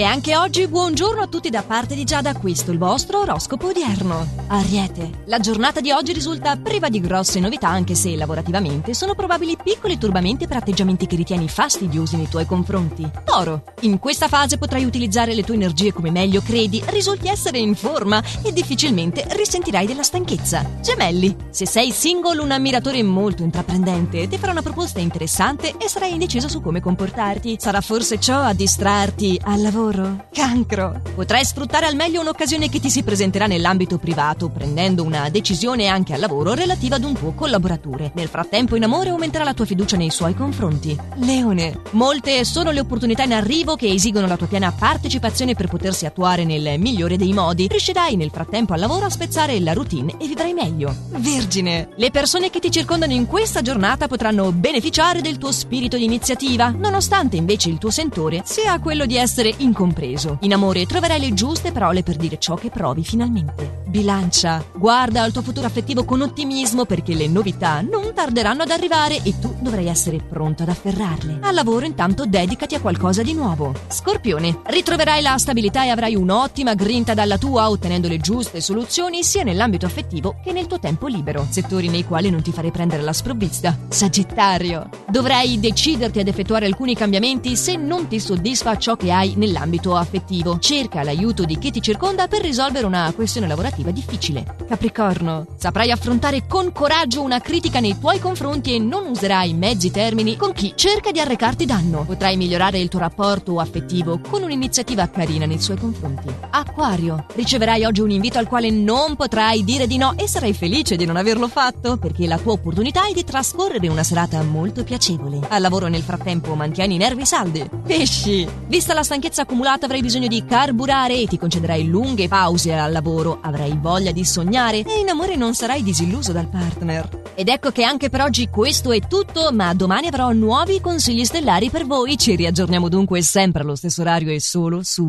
E anche oggi buongiorno a tutti da parte di Giada, questo il vostro oroscopo odierno. Ariete, la giornata di oggi risulta priva di grosse novità anche se lavorativamente sono probabili piccoli turbamenti per atteggiamenti che ritieni fastidiosi nei tuoi confronti. Toro, in questa fase potrai utilizzare le tue energie come meglio credi, risulti essere in forma e difficilmente risentirai della stanchezza. Gemelli, se sei single un ammiratore molto intraprendente ti farà una proposta interessante e sarai indeciso su come comportarti. Sarà forse ciò a distrarti al lavoro? Lavoro? Cancro! Potrai sfruttare al meglio un'occasione che ti si presenterà nell'ambito privato, prendendo una decisione anche al lavoro relativa ad un tuo collaboratore. Nel frattempo, in amore aumenterà la tua fiducia nei suoi confronti. Leone! Molte sono le opportunità in arrivo che esigono la tua piena partecipazione per potersi attuare nel migliore dei modi. Riuscirai nel frattempo al lavoro a spezzare la routine e vivrai meglio. Vergine! Le persone che ti circondano in questa giornata potranno beneficiare del tuo spirito di iniziativa, nonostante invece il tuo sentore sia quello di essere in incompreso. In amore troverai le giuste parole per dire ciò che provi finalmente. Bilancia, guarda al tuo futuro affettivo con ottimismo perché le novità non tarderanno ad arrivare e tu dovrai essere pronto ad afferrarle. Al lavoro intanto dedicati a qualcosa di nuovo. Scorpione, ritroverai la stabilità e avrai un'ottima grinta dalla tua ottenendo le giuste soluzioni sia nell'ambito affettivo che nel tuo tempo libero, settori nei quali non ti farei prendere la sprovvista. Sagittario, dovrai deciderti ad effettuare alcuni cambiamenti se non ti soddisfa ciò che hai nell'ambito ambito affettivo. Cerca l'aiuto di chi ti circonda per risolvere una questione lavorativa difficile. Capricorno, saprai affrontare con coraggio una critica nei tuoi confronti e non userai mezzi termini con chi cerca di arrecarti danno. Potrai migliorare il tuo rapporto affettivo con un'iniziativa carina nei suoi confronti. Acquario, riceverai oggi un invito al quale non potrai dire di no e sarai felice di non averlo fatto perché la tua opportunità è di trascorrere una serata molto piacevole. Al lavoro nel frattempo mantieni i nervi saldi. Pesci, vista la stanchezza accumulata accumulata avrai bisogno di carburare e ti concederai lunghe pause al lavoro, avrai voglia di sognare e in amore non sarai disilluso dal partner. Ed ecco che anche per oggi questo è tutto, ma domani avrò nuovi consigli stellari per voi. Ci riaggiorniamo dunque sempre allo stesso orario e solo su